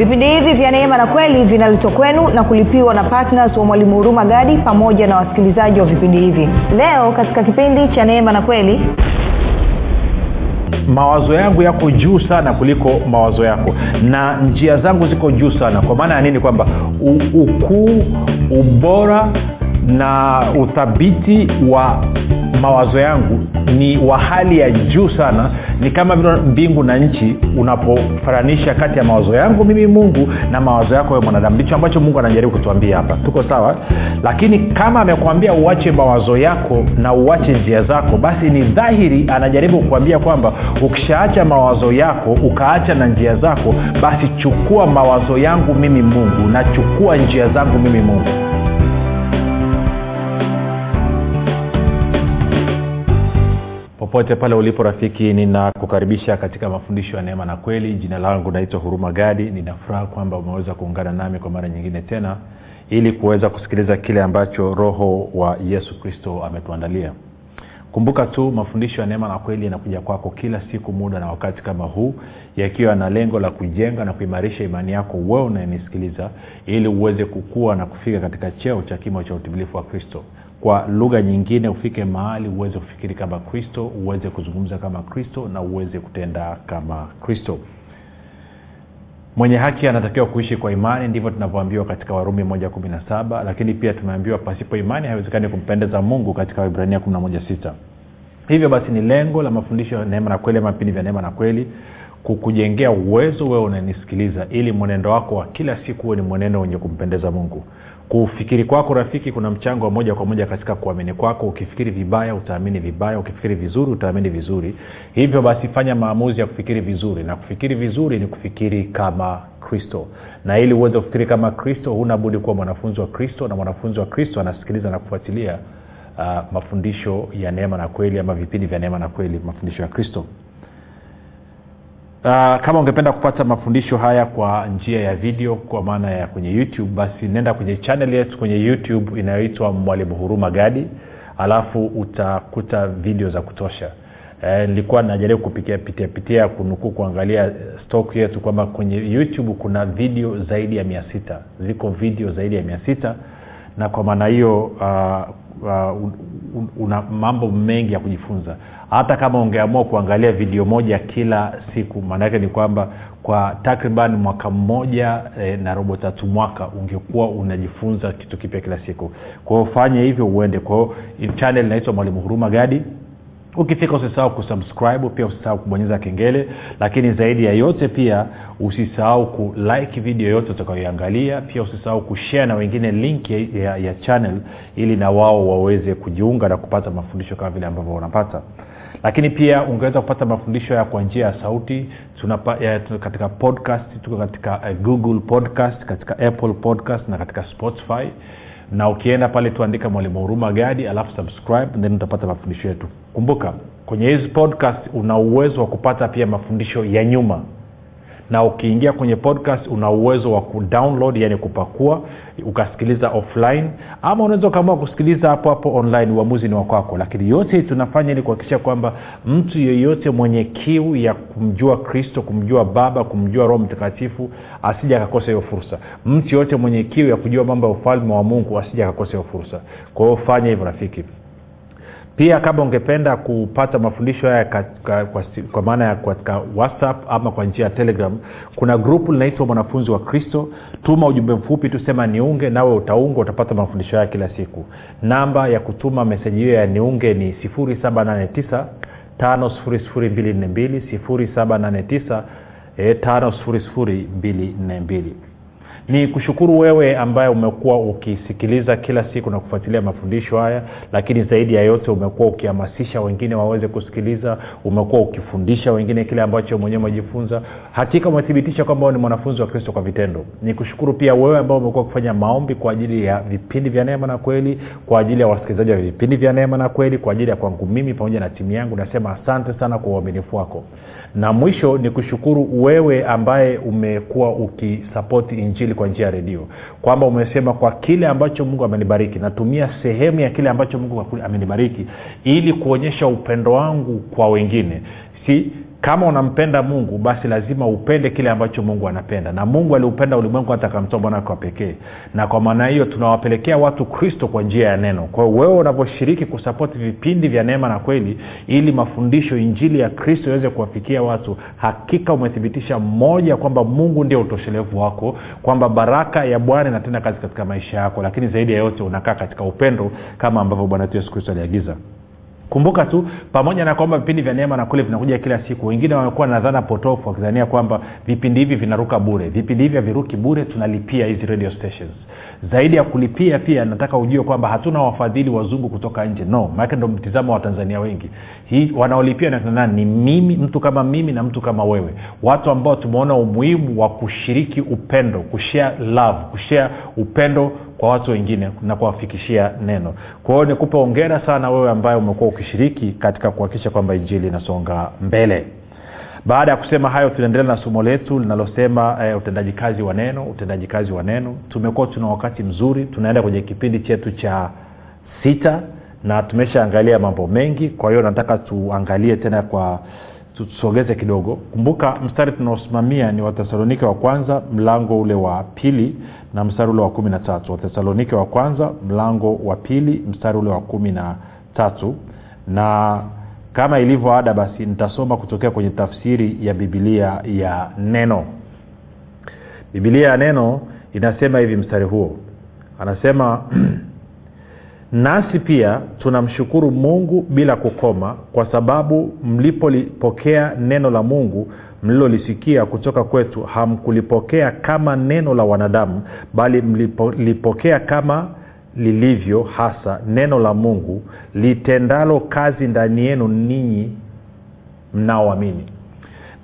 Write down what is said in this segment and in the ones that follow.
vipindi hivi vya neema na kweli vinaletwa kwenu na kulipiwa na ptns wa mwalimu huruma gadi pamoja na wasikilizaji wa vipindi hivi. Leo katika kipindi cha neema na kweli mawazo yangu yako juu sana kuliko mawazo yako na njia zangu ziko juu sana. Kwa maana ya nini? Kwamba ukuu ubora na uthabiti wa mawazo yangu ni wa hali ya juu sana ni kama vile mbingu na nchi unapofananisha kati ya mawazo yangu mimi mungu na mawazo yako ya mwanadamu. Ndicho ambacho mungu anajaribu kutuambia hapa. Tuko sawa? Lakini kama amekwambia uache mawazo yako na uache njia zako basi ni dhahiri anajaribu kukuambia kwamba ukishaacha mawazo yako ukaacha na njia zako basi chukua mawazo yangu mimi mungu na chukua njia zangu mimi mungu popote pale ulipo rafiki ninakukaribisha katika mafundisho ya neema na kweli. Jina langu naitwa huruma gadi. Ninafuraha kwamba umeweza kuungana nami kwa mara nyingine tena ili kuweza kusikiliza kile ambacho roho wa yesu kristo ametuandalia. Kumbuka tu mafundisho ya neema na kweli yanakuja kwako kila siku muda na wakati kama huu yakiwa na lengo la kujenga na kuimarisha imani yako wewe unayenisikiliza ili uweze kukua na kufika katika cheo cha kimo cha utimilifu wa kristo kwa lugha nyingine ufike mahali uweze kufikiri kama kristo uweze kuzungumza kama kristo na uweze kutenda kama kristo. Mwenye haki anatakiwa kuishi kwa imani ndivyo tunavyoambiwa katika warumi moja kumi na saba lakini pia tumeambiwa pasipo imani haiwezekani kumpendeza mungu katika wibrania kumi na moja sita. Hivyo basi ni lengo la mafundisho ya neema na kweli ama vipindi vya neema na kweli kukujengea uwezo wewe unanisikiliza ili mwenendo wako wa kila siku huwe ni mwenendo wenye kumpendeza mungu kufikiri kwako rafiki kuna mchango wa moja kwa moja katika kuamini kwako. Ukifikiri vibaya utaamini vibaya. Ukifikiri vizuri utaamini vizuri. Hivyo basi fanya maamuzi ya kufikiri vizuri. Na kufikiri vizuri ni kufikiri kama kristo. Na ili uweze kufikiri kama kristo huna budi kuwa mwanafunzi wa kristo. Na mwanafunzi wa kristo anasikiliza na kufuatilia uh, mafundisho ya neema na kweli ama vipindi vya neema na kweli mafundisho ya kristo Uh, kama ungependa kupata mafundisho haya kwa njia ya video kwa maana ya kwenye youtube basi nenda kwenye chanel yetu kwenye youtube inayoitwa mwalimu huruma gadi alafu utakuta video za kutosha. Nilikuwa nilikuwa najaribu kupitia pitia pitia kunukuu kuangalia stock yetu kwamba kwenye youtube kuna video zaidi ya mia sita. Ziko video zaidi ya mia sita. Na kwa maana hiyo uh, uh, una mambo mengi ya kujifunza hata kama ungeamua kuangalia video moja kila siku maanaake ni kwamba kwa takriban mwaka mmoja e, na robo tatu mwaka ungekuwa unajifunza kitu kipya kila siku. Kwao fanye hivyo uende. Kwao chanel inaitwa mwalimu huruma gadi. Ukifika usisahau kusubscribe pia usisahau kubonyeza kengele lakini zaidi ya yote pia usisahau kulike video yote utakayoiangalia pia usisahau kushare na wengine link ya, ya, ya channel ili na wao waweze kujiunga na kupata mafundisho kama vile ambavyo wanapata lakini pia ungeweza kupata mafundisho ya kwa njia ya sauti. Tunapa, ya, katika podcast tuko katika uh, google podcast katika apple podcast na katika spotify. Na ukienda pale tuandika mwalimu huruma gadi alafu subscribe then utapata mafundisho yetu. Kumbuka kwenye hizi podcast una uwezo wa kupata pia mafundisho ya nyuma na ukiingia kwenye podcast una uwezo wa kudownload yani kupakua ukasikiliza offline ama unaweza ukaamua kusikiliza hapo hapo online uamuzi ni wakwako lakini yote tunafanya ili kuhakikisha kwamba mtu yeyote mwenye kiu ya kumjua kristo kumjua baba kumjua roho mtakatifu asija akakosa hiyo fursa. Mtu yeyote mwenye kiu ya kujua mambo ya ufalme wa mungu asija akakosa hiyo fursa. Kwa hiyo fanya hivyo rafiki pia kama ungependa kupata mafundisho haya kwa, kwa, kwa maana ya katika whatsapp ama kwa njia ya telegram kuna grupu linaitwa mwanafunzi wa kristo. Tuma ujumbe mfupi tu sema niunge nawe utaunga utapata mafundisho haya kila siku. Namba ya kutuma meseji hiyo ya niunge ni 789 5242 789 5242 ni kushukuru wewe ambaye umekuwa ukisikiliza kila siku na kufuatilia mafundisho haya lakini zaidi ya yote umekuwa ukihamasisha wengine waweze kusikiliza umekuwa ukifundisha wengine kile ambacho mwenyewe umejifunza. Hakika umethibitisha kwamba ni mwanafunzi wa kristo kwa vitendo. Ni kushukuru pia wewe ambao umekuwa ukifanya maombi kwa ajili ya vipindi vya neema na kweli kwa ajili ya wasikilizaji wa vipindi vya neema na kweli kwa ajili ya kwangu mimi pamoja na timu yangu. Nasema asante sana kwa uaminifu wako na mwisho ni kushukuru wewe ambaye umekuwa ukisapoti injili kwa njia ya redio. Kwamba umesema kwa kile ambacho mungu amenibariki. Natumia sehemu ya kile ambacho mungu amenibariki ili kuonyesha upendo wangu kwa wengine. Si kama unampenda mungu basi lazima upende kile ambacho mungu anapenda. Na mungu aliupenda ulimwengu hata akamtoa mwana wake wa pekee. Na kwa maana hiyo tunawapelekea watu kristo kwa njia ya neno. Kwa wewe unavyoshiriki kusapoti vipindi vya neema na kweli ili mafundisho injili ya kristo iweze kuwafikia watu hakika umethibitisha mmoja kwamba mungu ndio utoshelevu wako kwamba baraka ya bwana inatenda kazi katika maisha yako. Lakini zaidi ya yote unakaa katika upendo kama ambavyo bwana yesu kristo aliagiza kumbuka tu pamoja na kwamba vipindi vya neema na kule vinakuja kila siku wengine wamekuwa na dhana potofu wakidhania kwamba vipindi hivi vinaruka bure. Vipindi hivi haviruki bure tunalipia hizi radio stations. Zaidi ya kulipia pia nataka ujue kwamba hatuna wafadhili wazungu kutoka nje. No maanake ndo mtizamo wa tanzania wengi wanaolipia nani? Ni mimi mtu kama mimi na mtu kama wewe. Watu ambao tumeona umuhimu wa kushiriki upendo kushare love kushare upendo kwa watu wengine na kuwafikishia neno. Kwa hiyo nikupe ongera sana wewe ambaye umekuwa ukishiriki katika kuhakikisha kwamba injili inasonga mbele. Baada ya kusema hayo tunaendelea na somo letu linalosema e, utendaji kazi wa neno utendaji kazi wa neno. Tumekuwa tuna wakati mzuri tunaenda kwenye kipindi chetu cha sita na tumeshaangalia mambo mengi kwa hiyo nataka tuangalie tena kwa tusogeze kidogo. Kumbuka mstari tunaosimamia ni wathesalonike wa kwanza mlango ule wa pili na mstari ule wa kumi na tatu. Wathesalonike wa kwanza mlango wa pili mstari ule wa kumi na tatu. Na kama ilivyo ada basi nitasoma kutokea kwenye tafsiri ya bibilia ya neno. Bibilia ya neno inasema hivi mstari huo. Anasema nasi pia tunamshukuru mungu bila kukoma kwa sababu mlipolipokea neno la mungu mlilolisikia kutoka kwetu hamkulipokea kama neno la wanadamu bali mlipokea kama lilivyo hasa neno la mungu litendalo kazi ndani yenu ninyi mnaoamini.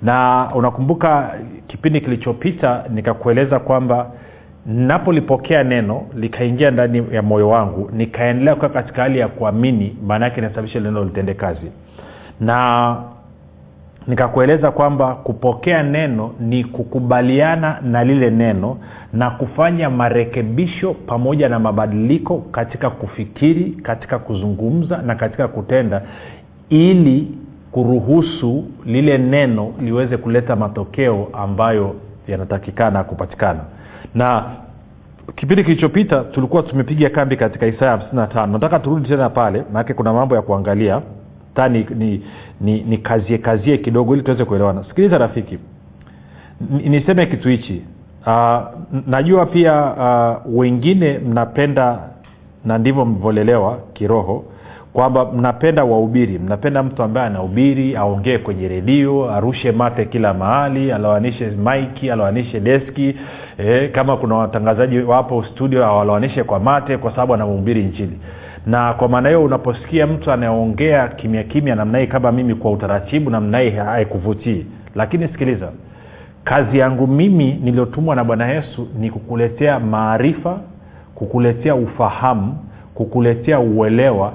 Na unakumbuka kipindi kilichopita nikakueleza kwamba napolipokea neno likaingia ndani ya moyo wangu nikaendelea kukaa katika hali ya kuamini maana yake inasababisha neno litende kazi. Na nikakueleza kwamba kupokea neno ni kukubaliana na lile neno na kufanya marekebisho pamoja na mabadiliko katika kufikiri katika kuzungumza na katika kutenda ili kuruhusu lile neno liweze kuleta matokeo ambayo yanatakikana kupatikana na kipindi kilichopita tulikuwa tumepiga kambi katika isaya 55 nataka turudi tena pale maanake kuna mambo ya kuangalia. Ta ni, ni, ni, ni kazie kazie kidogo ili tuweze kuelewana. Sikiliza rafiki niseme kitu hichi. Uh, najua pia uh, wengine mnapenda na ndivyo mlivyolelewa kiroho kwamba mnapenda wahubiri mnapenda mtu ambaye anahubiri aongee kwenye redio arushe mate kila mahali alawanishe maiki alawanishe deski. E, kama kuna watangazaji wapo studio awalawanishe kwa mate kwa sababu anamhubiri nchini. Na kwa maana hiyo unaposikia mtu anayeongea kimya kimya namna hii kama mimi kwa utaratibu namna hii haikuvutii. Lakini sikiliza kazi yangu mimi niliyotumwa na bwana yesu ni kukuletea maarifa kukuletea ufahamu kukuletea uelewa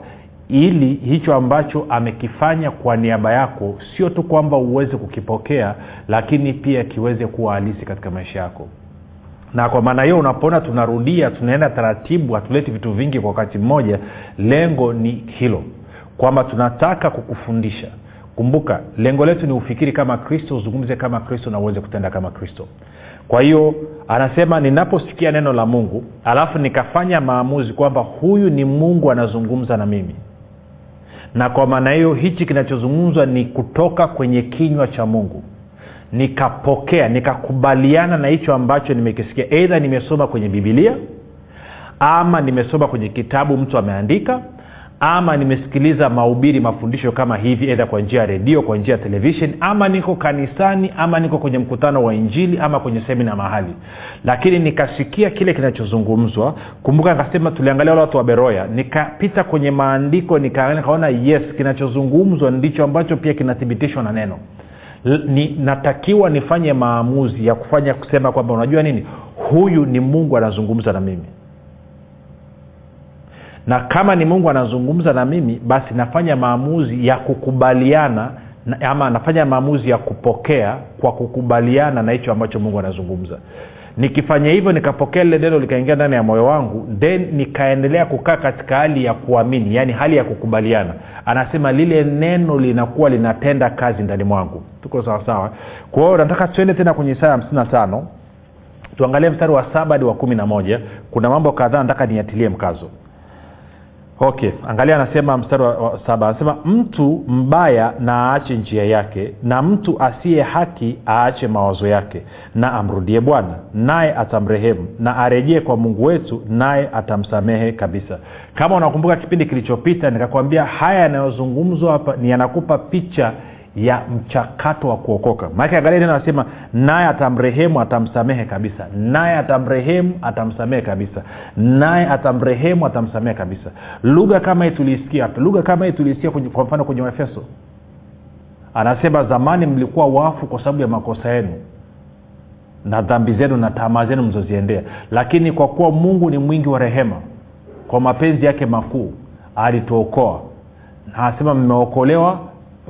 ili hicho ambacho amekifanya kwa niaba yako sio tu kwamba uweze kukipokea lakini pia kiweze kuwa halisi katika maisha yako. Na kwa maana hiyo unapoona tunarudia tunaenda taratibu hatuleti vitu vingi kwa wakati mmoja lengo ni hilo. Kwamba tunataka kukufundisha. Kumbuka lengo letu ni ufikiri kama kristo uzungumze kama kristo na uweze kutenda kama kristo. Kwa hiyo anasema ninaposikia neno la mungu alafu nikafanya maamuzi kwamba huyu ni mungu anazungumza na mimi na kwa maana hiyo hichi kinachozungumzwa ni kutoka kwenye kinywa cha mungu. Nikapokea nikakubaliana na hicho ambacho nimekisikia. Eidha nimesoma kwenye bibilia ama nimesoma kwenye kitabu mtu ameandika ama nimesikiliza mahubiri mafundisho kama hivi edha kwa njia ya redio kwa njia ya televishen ama niko kanisani ama niko kwenye mkutano wa injili ama kwenye semina mahali. Lakini nikasikia kile kinachozungumzwa. Kumbuka nikasema tuliangalia wale watu wa beroya nikapita kwenye maandiko nika- nikaona yes kinachozungumzwa ndicho ambacho pia kinathibitishwa na neno. Ni, natakiwa nifanye maamuzi ya kufanya kusema kwamba unajua nini? Huyu ni mungu anazungumza na mimi na kama ni mungu anazungumza na mimi basi nafanya maamuzi ya kukubaliana na, ama nafanya maamuzi ya kupokea kwa kukubaliana na hicho ambacho mungu anazungumza. Nikifanya hivyo nikapokea lile neno likaingia ndani ya moyo wangu then nikaendelea kukaa katika hali ya kuamini yaani hali ya kukubaliana. Anasema lile neno linakuwa linatenda kazi ndani mwangu. Tuko sawasawa kwa nataka tuende tena kwenye isaya hamsini na tano. Tuangalie mstari wa saba hadi wa kumi na moja. Kuna mambo kadhaa nataka niatilie mkazo okay angalia anasema mstari wa, saba. Anasema mtu mbaya na aache njia yake na mtu asiye haki aache mawazo yake na amrudie bwana naye atamrehemu na arejee kwa mungu wetu naye atamsamehe kabisa. Kama unakumbuka kipindi kilichopita nikakwambia haya yanayozungumzwa hapa ni yanakupa picha ya mchakato wa kuokoka. Maake angalia tena anasema naye atamrehemu atamsamehe kabisa. Naye atamrehemu atamsamehe kabisa. Naye atamrehemu atamsamehe kabisa. Lugha kama hii tuliisikia lugha kama hii tuliisikia kwa mfano kwenye waefeso. Anasema zamani mlikuwa wafu kwa sababu ya makosa yenu na dhambi zenu na tamaa zenu mlizoziendea. Lakini kwa kuwa mungu ni mwingi wa rehema kwa mapenzi yake makuu alituokoa. Anasema mmeokolewa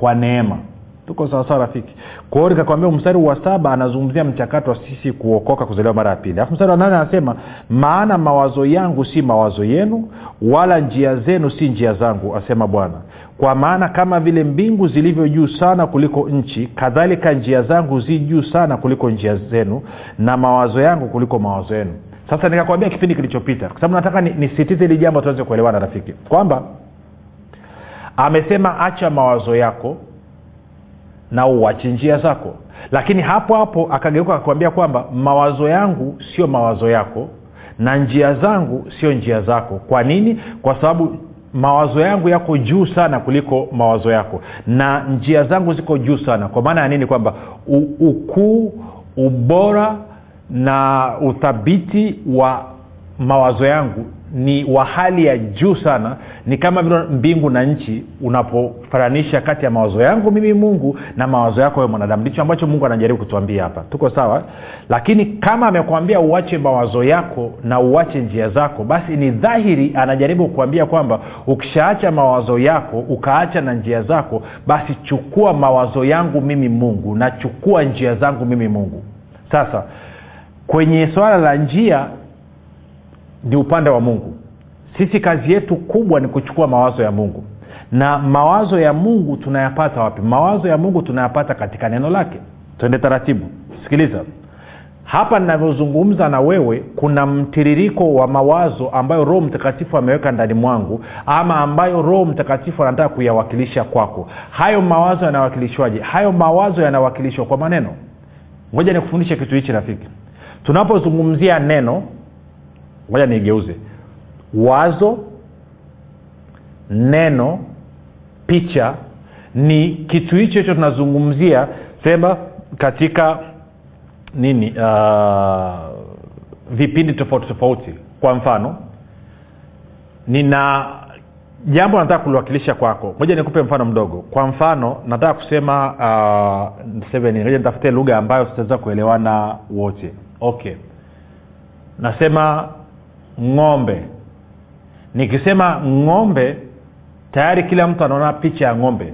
kwa neema tuko sawasawa rafiki. Kwa nikakwambia mstari wa saba anazungumzia mchakato wa sisi kuokoka kuzaliwa mara ya pili. Alafu mstari wa nane anasema maana mawazo yangu si mawazo yenu wala njia zenu si njia zangu asema bwana. Kwa maana kama vile mbingu zilivyo juu sana kuliko nchi kadhalika njia zangu zi juu sana kuliko njia zenu na mawazo yangu kuliko mawazo yenu. Sasa nikakwambia kipindi kilichopita kwa sababu nataka nisitize hili jambo tuweze kuelewana rafiki. Kwamba amesema acha mawazo yako na uache njia zako. Lakini hapo hapo akageuka akakwambia kwamba mawazo yangu sio mawazo yako na njia zangu sio njia zako. Kwa nini? Kwa sababu mawazo yangu yako juu sana kuliko mawazo yako. Na njia zangu ziko juu sana. Kwa maana ya nini? Kwamba ukuu ubora na uthabiti wa mawazo yangu ni wa hali ya juu sana ni kama vile mbingu na nchi unapofananisha kati ya mawazo yangu mimi mungu na mawazo yako we mwanadamu. Ndicho ambacho mungu anajaribu kutuambia hapa. Tuko sawa? Lakini kama amekwambia uache mawazo yako na uache njia zako basi ni dhahiri anajaribu kukuambia kwamba ukishaacha mawazo yako ukaacha na njia zako basi chukua mawazo yangu mimi mungu na chukua njia zangu mimi mungu. Sasa kwenye swala la njia ni upande wa mungu. Sisi kazi yetu kubwa ni kuchukua mawazo ya mungu. Na mawazo ya mungu tunayapata wapi? Mawazo ya mungu tunayapata katika neno lake. Twende taratibu. Sikiliza. Hapa ninavyozungumza na wewe kuna mtiririko wa mawazo ambayo roho mtakatifu ameweka ndani mwangu ama ambayo roho mtakatifu anataka kuyawakilisha kwako. Hayo mawazo yanawakilishwaje? Hayo mawazo yanawakilishwa kwa maneno. Ngoja nikufundishe kitu hichi rafiki. Tunapozungumzia neno ngoja niigeuze wazo neno picha ni kitu hicho hicho tunazungumzia sema katika nini uh, vipindi tofauti tofauti. Kwa mfano nina jambo nataka kuliwakilisha kwako. Moja nikupe mfano mdogo. Kwa mfano nataka kusema uh, ngoja nitafutie lugha ambayo tutaweza kuelewana wote. Okay. Nasema ng'ombe. Nikisema ng'ombe tayari kila mtu anaona picha ya ng'ombe.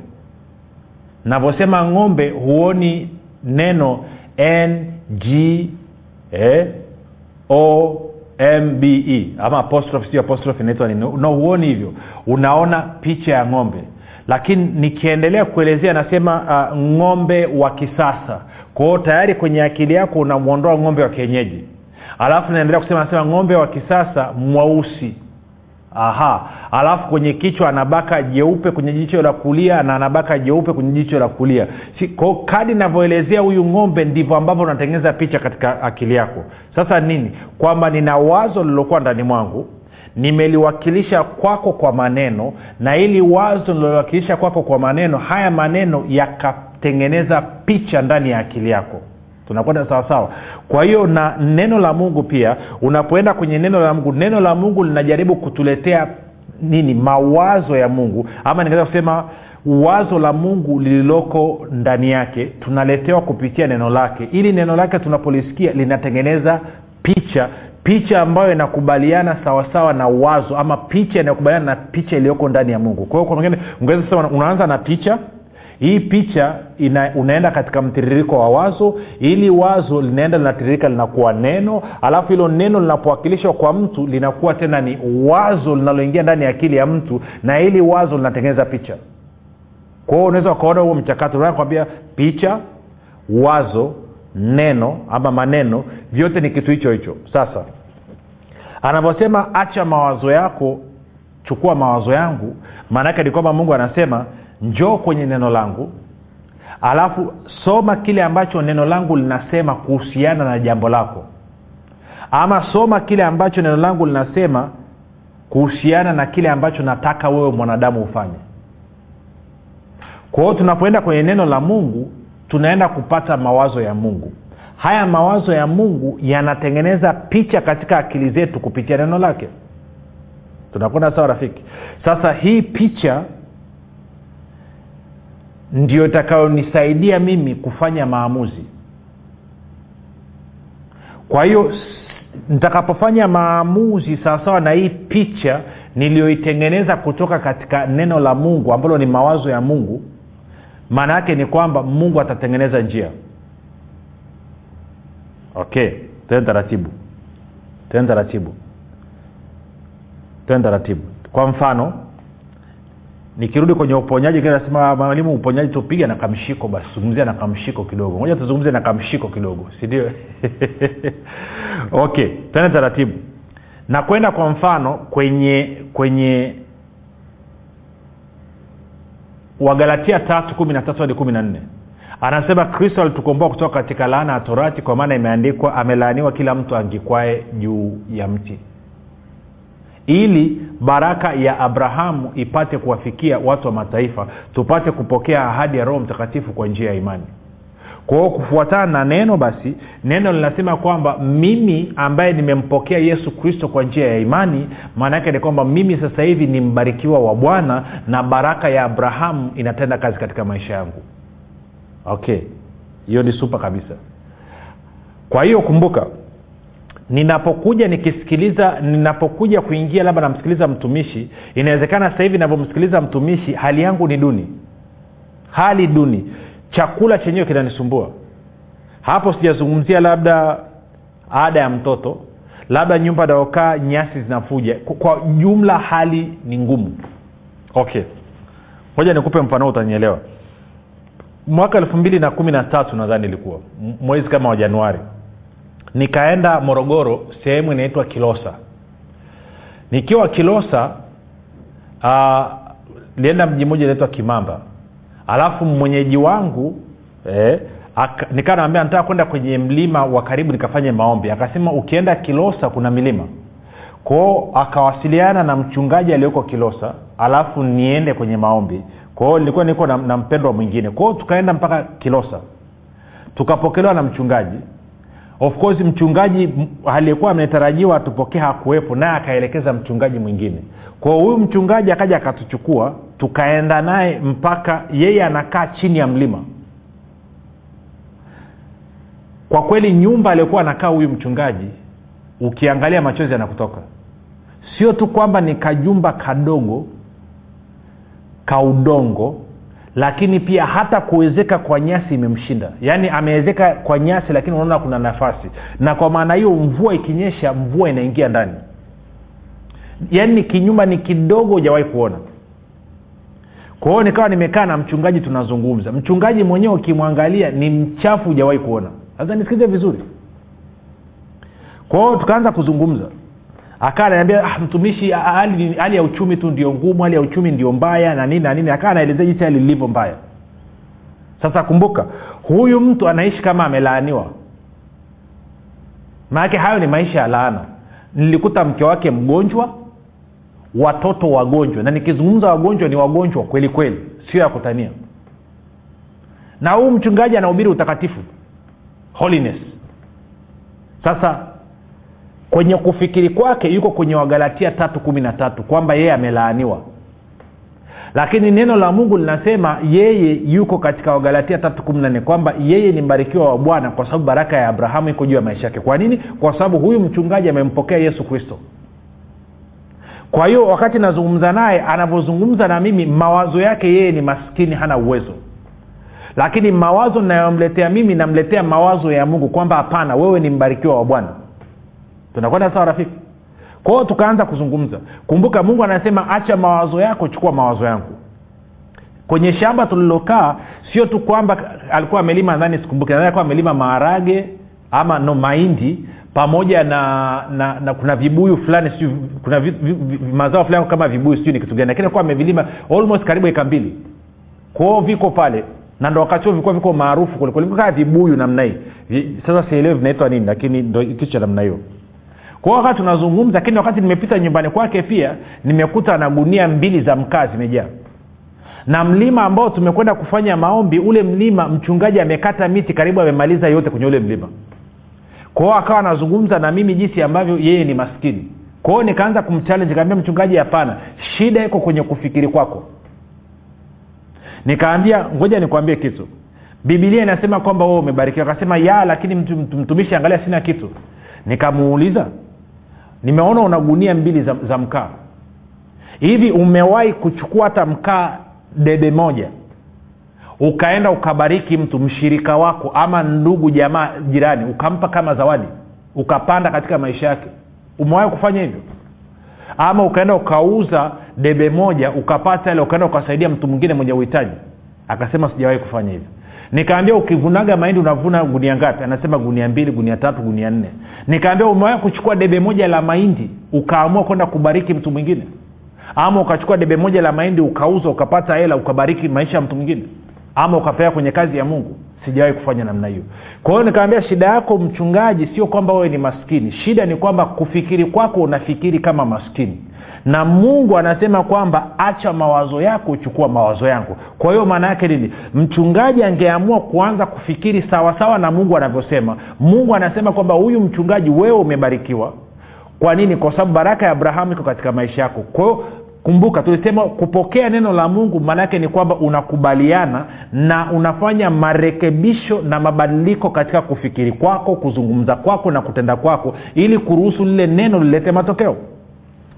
Navyosema ng'ombe huoni neno n g eh, o e ama apostrophe inaitwa nini? No huoni hivyo. Unaona picha ya ng'ombe. Lakini nikiendelea kuelezea nasema uh, ng'ombe wa kisasa. Kwao tayari kwenye akili yako unamwondoa ng'ombe wa kienyeji alafu naendelea kusema anasema ng'ombe wa kisasa mweusi. Aha. Alafu kwenye kichwa anabaka jeupe kwenye jicho la kulia na anabaka jeupe kwenye jicho la kulia. Si, ko kadi navyoelezea huyu ng'ombe ndivyo ambavyo unatengeneza picha katika akili yako. Sasa nini? Kwamba nina wazo lililokuwa ndani mwangu nimeliwakilisha kwako kwa maneno na ili wazo nililoliwakilisha kwako kwa maneno haya maneno yakatengeneza picha ndani ya akili yako tunakwenda sawasawa. Kwa hiyo na neno la mungu pia unapoenda kwenye neno la mungu neno la mungu linajaribu kutuletea nini? Mawazo ya mungu. Ama ningeweza kusema wazo la mungu lililoko ndani yake tunaletewa kupitia neno lake. Ili neno lake tunapolisikia linatengeneza picha. Picha ambayo inakubaliana sawasawa na wazo ama picha inayokubaliana na picha iliyoko ndani ya mungu. Kwa hiyo ungeweza kusema unaanza na picha hii picha ina, unaenda katika mtiririko wa wazo ili wazo linaenda linatiririka linakuwa neno alafu hilo neno linapowakilishwa kwa mtu linakuwa tena ni wazo linaloingia ndani ya akili ya mtu na ili wazo linatengeneza picha. Kwa hiyo unaweza ukaona huo mchakato kwambia picha wazo neno ama maneno vyote ni kitu hicho hicho. Sasa anavyosema acha mawazo yako chukua mawazo yangu maanaake ni kwamba mungu anasema njoo kwenye neno langu. Alafu soma kile ambacho neno langu linasema kuhusiana na jambo lako. Ama soma kile ambacho neno langu linasema kuhusiana na kile ambacho nataka wewe mwanadamu ufanye. Kwa hiyo tunapoenda kwenye neno la mungu tunaenda kupata mawazo ya mungu. Haya mawazo ya mungu yanatengeneza picha katika akili zetu kupitia neno lake. Tunakwenda sawa rafiki? Sasa hii picha ndio itakayonisaidia mimi kufanya maamuzi. Kwa hiyo nitakapofanya maamuzi sawasawa na hii picha niliyoitengeneza kutoka katika neno la mungu ambalo ni mawazo ya mungu maana yake ni kwamba mungu atatengeneza njia. Okay tene taratibu. Tene taratibu. Tene taratibu. Kwa mfano nikirudi kwenye uponyaji nasema mwalimu uponyaji tupiga na kamshiko basi zungumzia na kamshiko kidogo. Moja tuzungumze na kamshiko kidogo sindio okay tene taratibu. Na kwenda kwa mfano kwenye kwenye wagalatia tatu kumi na tatu hadi kumi na nne. Anasema kristo alitukomboa kutoka katika laana ya torati kwa maana imeandikwa amelaaniwa kila mtu angikwae juu ya mti ili baraka ya abrahamu ipate kuwafikia watu wa mataifa tupate kupokea ahadi ya roho mtakatifu kwa njia ya imani. Kwao kufuatana na neno basi neno linasema kwamba mimi ambaye nimempokea yesu kristo kwa njia ya imani maana yake ni kwamba mimi sasa hivi ni mbarikiwa wa bwana na baraka ya abrahamu inatenda kazi katika maisha yangu. Okay. Hiyo ni supa kabisa. Kwa hiyo kumbuka ninapokuja nikisikiliza ninapokuja kuingia labda namsikiliza mtumishi inawezekana sasa hivi navyomsikiliza mtumishi hali yangu ni duni. Hali duni. Chakula chenyewe kinanisumbua. Hapo sijazungumzia labda ada ya mtoto labda nyumba naokaa nyasi zinafuja. Kwa jumla hali ni ngumu. Okay. Moja nikupe mfano utanielewa. Mwaka elfu mbili na kumi na tatu nadhani ilikuwa. Mwezi kama wa januari nikaenda morogoro sehemu inaitwa kilosa. Nikiwa kilosa uh, lienda mji mmoja inaitwa kimamba. Alafu mwenyeji wangu eh, nikaa naambia nataka kwenda kwenye mlima wa karibu nikafanye maombi. Akasema ukienda kilosa kuna milima. Kwao akawasiliana na mchungaji aliyoko kilosa alafu niende kwenye maombi. Kwao nilikuwa niko na, na mpendwa mwingine. Kwao tukaenda mpaka kilosa. Tukapokelewa na mchungaji of course mchungaji aliyekuwa ametarajiwa atupokee hakuwepo naye akaelekeza mchungaji mwingine. Kwa huyu mchungaji akaja akatuchukua tukaenda naye mpaka yeye anakaa chini ya mlima. Kwa kweli nyumba aliyokuwa anakaa huyu mchungaji ukiangalia machozi yanakutoka. Sio tu kwamba ni kajumba kadogo kaudongo lakini pia hata kuwezeka kwa nyasi imemshinda. Yaani amewezeka kwa nyasi lakini unaona kuna nafasi. Na kwa maana hiyo mvua ikinyesha mvua inaingia ndani. Yaani ni kinyumba ni kidogo hujawahi kuona. Kwa hiyo nikawa nimekaa na mchungaji tunazungumza. Mchungaji mwenyewe ukimwangalia ni mchafu hujawahi kuona. Sasa nisikize vizuri. Kwa hiyo tukaanza kuzungumza akaa ananiambia ah, mtumishi hali, ya uchumi tu ndio ngumu hali ya uchumi ndio mbaya na nini na nini. Akaa anaelezea jinsi hali lilivyo mbaya. Sasa kumbuka huyu mtu anaishi kama amelaaniwa. Maanake hayo ni maisha ya laana. Nilikuta mke wake mgonjwa watoto wagonjwa. Na nikizungumza wagonjwa ni wagonjwa kweli kweli sio ya kutania. Na huu mchungaji anahubiri utakatifu holiness. Sasa kwenye kufikiri kwake yuko kwenye wagalatia tatu kumi na tatu kwamba yeye amelaaniwa. Lakini neno la mungu linasema yeye yuko katika wagalatia tatu kumi na nne kwamba yeye ni mbarikiwa wa bwana kwa sababu baraka ya abrahamu iko juu ya maisha yake. Kwa nini? Kwa sababu huyu mchungaji amempokea yesu kristo. Kwa hiyo wakati nazungumza naye anavyozungumza na mimi mawazo yake yeye ni maskini hana uwezo. Lakini mawazo nayomletea mimi namletea mawazo ya mungu kwamba hapana wewe ni mbarikiwa wa bwana tunakwenda sawa rafiki? Kwao tukaanza kuzungumza. Kumbuka mungu anasema acha mawazo yako chukua mawazo yangu. Kwenye shamba tulilokaa sio tu kwamba alikuwa amelima nadhani sikumbuki nadhani alikuwa amelima maharage ama no mahindi pamoja na, na, na kuna vibuyu fulani siu kuna vi, vi, vi, mazao fulani kama vibuyu sijui ni kitu gani lakini alikuwa amevilima almost karibu eka mbili. Kwao viko pale na ndo wakati huo vilikuwa viko maarufu kuliko vibuyu namna hii. Sasa sielewi vinaitwa nini lakini ndo kitu cha namna hiyo kwa wakati tunazungumza lakini wakati nimepita nyumbani kwake pia nimekuta na gunia mbili za mkaa zimejaa. Na mlima ambao tumekwenda kufanya maombi ule mlima mchungaji amekata miti karibu amemaliza yote kwenye ule mlima. Kwao akawa anazungumza na mimi jinsi ambavyo yeye ni maskini. Kwao nikaanza kumchallenge kaambia mchungaji hapana shida iko kwenye kufikiri kwako. Nikaambia ngoja nikwambie kitu. Bibilia inasema kwamba wewe umebarikiwa. Akasema ya lakini mtumishi angalia sina kitu. Nikamuuliza nimeona una gunia mbili za, za mkaa. Hivi umewahi kuchukua hata mkaa debe moja? Ukaenda ukabariki mtu mshirika wako ama ndugu jamaa jirani ukampa kama zawadi ukapanda katika maisha yake? Umewahi kufanya hivyo? Ama ukaenda ukauza debe moja ukapata ile ukaenda ukasaidia mtu mwingine mwenye uhitaji? Akasema sijawahi kufanya hivyo nikaambia ukivunaga mahindi unavuna gunia ngapi? Anasema gunia mbili gunia tatu gunia nne. Nikaambia umewahi kuchukua debe moja la mahindi ukaamua kwenda kubariki mtu mwingine? Ama ukachukua debe moja la mahindi ukauza ukapata hela ukabariki maisha ya mtu mwingine? Ama ukapea kwenye kazi ya mungu? Sijawahi kufanya namna hiyo. Kwa hiyo nikaambia shida yako mchungaji sio kwamba wewe ni maskini. Shida ni kwamba kufikiri kwako unafikiri kama maskini na mungu anasema kwamba acha mawazo yako uchukua mawazo yangu. Kwa hiyo maana yake nini? Mchungaji angeamua kuanza kufikiri sawasawa sawa na mungu anavyosema. Mungu anasema kwamba huyu mchungaji wewe umebarikiwa. Kwa nini? Kwa sababu baraka ya abrahamu iko katika maisha yako. Kwa hiyo kumbuka tulisema kupokea neno la mungu maanaake ni kwamba unakubaliana na unafanya marekebisho na mabadiliko katika kufikiri kwako kuzungumza kwako na kutenda kwako ili kuruhusu lile neno lilete matokeo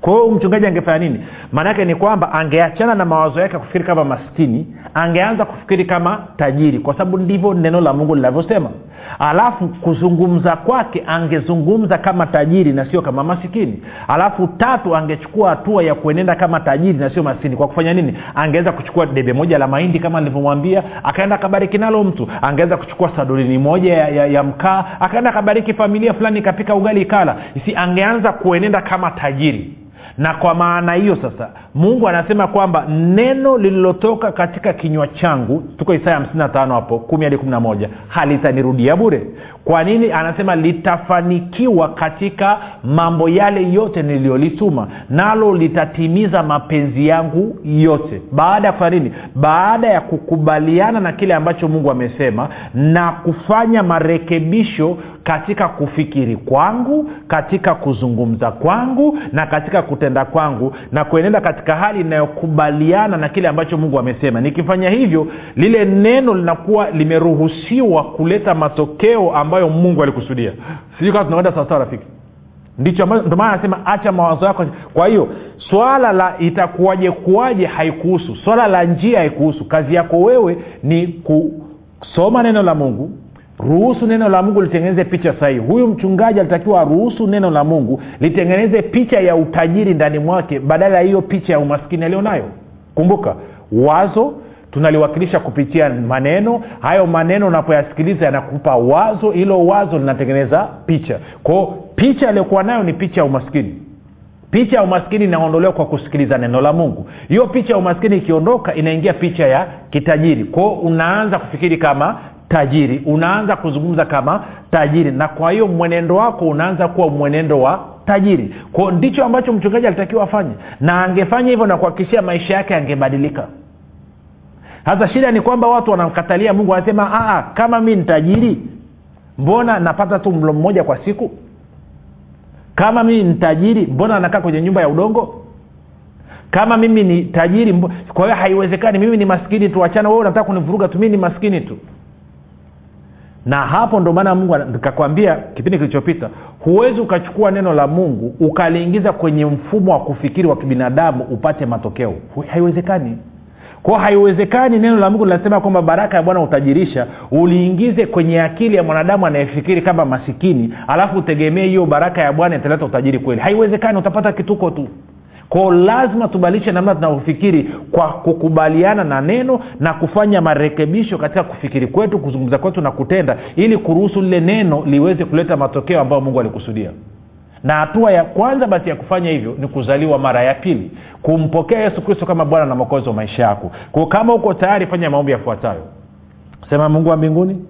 kwa hiyo mchungaji angefanya nini? Maanaake ni kwamba angeachana na mawazo yake ya kufikiri kama maskini angeanza kufikiri kama tajiri kwa sababu ndivyo neno la mungu linavyosema. Alafu kuzungumza kwake angezungumza kama tajiri na sio kama masikini alafu tatu angechukua hatua ya kuenenda kama tajiri na sio maskini. Kwa kufanya nini? Angeweza kuchukua debe moja la mahindi kama nilivyomwambia akaenda akabariki nalo mtu. Angeweza kuchukua sadurini moja ya, ya, ya mkaa akaenda akabariki familia fulani ikapika ugali ikala. Si angeanza kuenenda kama tajiri na kwa maana hiyo sasa mungu anasema kwamba neno lililotoka katika kinywa changu tuko isaya 55 hapo 1 hadi 11 halitanirudia bure kwa nini anasema litafanikiwa katika mambo yale yote niliyolituma? Nalo litatimiza mapenzi yangu yote. Baada ya kufanya nini? Baada ya kukubaliana na kile ambacho mungu amesema na kufanya marekebisho katika kufikiri kwangu katika kuzungumza kwangu na katika kutenda kwangu na kuenenda katika hali inayokubaliana na kile ambacho mungu amesema. Nikifanya hivyo lile neno linakuwa limeruhusiwa kuleta matokeo ambayo mungu alikusudia. Sijui kama tunaenda sawasawa rafiki. Ndicho ndio anasema acha mawazo yako. Kwa hiyo swala la itakuwaje kuwaje haikuhusu. Swala la njia haikuhusu. Kazi yako wewe ni kusoma neno la mungu ruhusu neno la mungu litengeneze picha sahihi. Huyu mchungaji alitakiwa ruhusu neno la mungu litengeneze picha ya utajiri ndani mwake badala ya hiyo picha ya umaskini alionayo. Kumbuka wazo tunaliwakilisha kupitia maneno. Hayo maneno unapoyasikiliza yanakupa wazo hilo wazo linatengeneza picha. Kwao picha aliyokuwa nayo ni picha ya umaskini. Picha ya umaskini inaondolewa kwa kusikiliza neno la mungu. Hiyo picha ya umaskini ikiondoka inaingia picha ya kitajiri. Kwao unaanza kufikiri kama tajiri. Unaanza kuzungumza kama tajiri. Na kwa hiyo mwenendo wako unaanza kuwa mwenendo wa tajiri. Kwao ndicho ambacho mchungaji alitakiwa afanye. Na angefanya hivyo na kuhakikishia maisha yake angebadilika sasa shida ni kwamba watu wanamkatalia mungu wanasema Aa, kama mi ni tajiri mbona napata tu mlo mmoja kwa siku? Kama mimi ni tajiri mbona nakaa kwenye nyumba ya udongo? Kama mimi ni tajiri mbo... kwa hiyo haiwezekani mimi ni maskini tu achana wewe unataka kunivuruga tu mimi ni maskini tu. Na hapo ndo maana mungu nikakwambia kipindi kilichopita huwezi ukachukua neno la mungu ukaliingiza kwenye mfumo wa kufikiri wa kibinadamu upate matokeo. Haiwezekani kwao haiwezekani neno la mungu linasema kwamba baraka ya bwana utajirisha uliingize kwenye akili ya mwanadamu anayefikiri kama masikini alafu utegemee hiyo baraka ya bwana italeta utajiri kweli. Haiwezekani utapata kituko tu. Kwao lazima tubadilishe namna tunavyofikiri kwa kukubaliana na neno na kufanya marekebisho katika kufikiri kwetu kuzungumza kwetu na kutenda ili kuruhusu lile neno liweze kuleta matokeo ambayo mungu alikusudia na hatua ya kwanza basi ya kufanya hivyo ni kuzaliwa mara ya pili kumpokea yesu kristo kama bwana na mwokozi wa maisha yako. Kwao kama uko tayari fanya maombi yafuatayo. Sema mungu wa mbinguni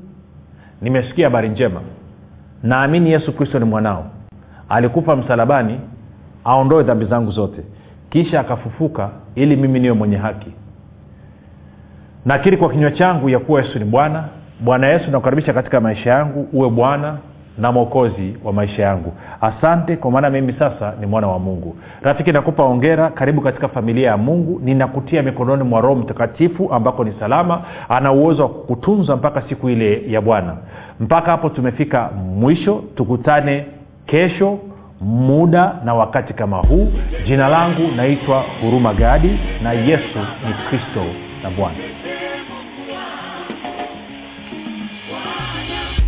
nimesikia habari njema. Naamini yesu kristo ni mwanao. Alikufa msalabani aondoe dhambi zangu zote. Kisha akafufuka ili mimi niwe mwenye haki. Nakiri kwa kinywa changu ya kuwa yesu ni bwana. Bwana yesu nakukaribisha katika maisha yangu uwe bwana na mwokozi wa maisha yangu. Asante kwa maana mimi sasa ni mwana wa mungu. Rafiki nakupa ongera karibu katika familia ya mungu. Ninakutia mikononi mwa roho mtakatifu ambako ni salama. Ana uwezo wa kukutunza mpaka siku ile ya bwana. Mpaka hapo tumefika mwisho. Tukutane kesho muda na wakati kama huu. Jina langu naitwa huruma gadi na yesu ni kristo na bwana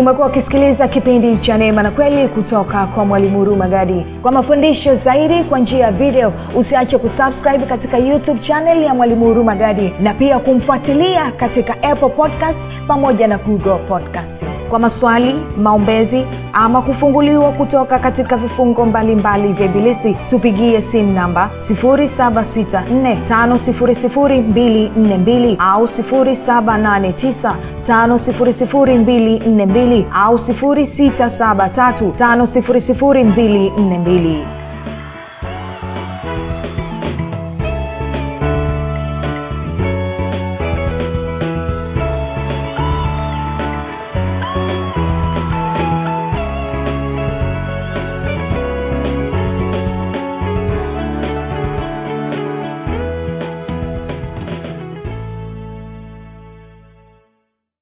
Umekuwa ukisikiliza kipindi cha neema na kweli kutoka kwa mwalimu huruma gadi. Kwa mafundisho zaidi kwa njia ya video usiache kusubscribe katika youtube channel ya mwalimu huruma gadi na pia kumfuatilia katika apple podcast pamoja na google podcast kwa maswali maombezi ama kufunguliwa kutoka katika vifungo mbalimbali vya ibilisi tupigie simu namba 7645242 au 7895242 au 6735242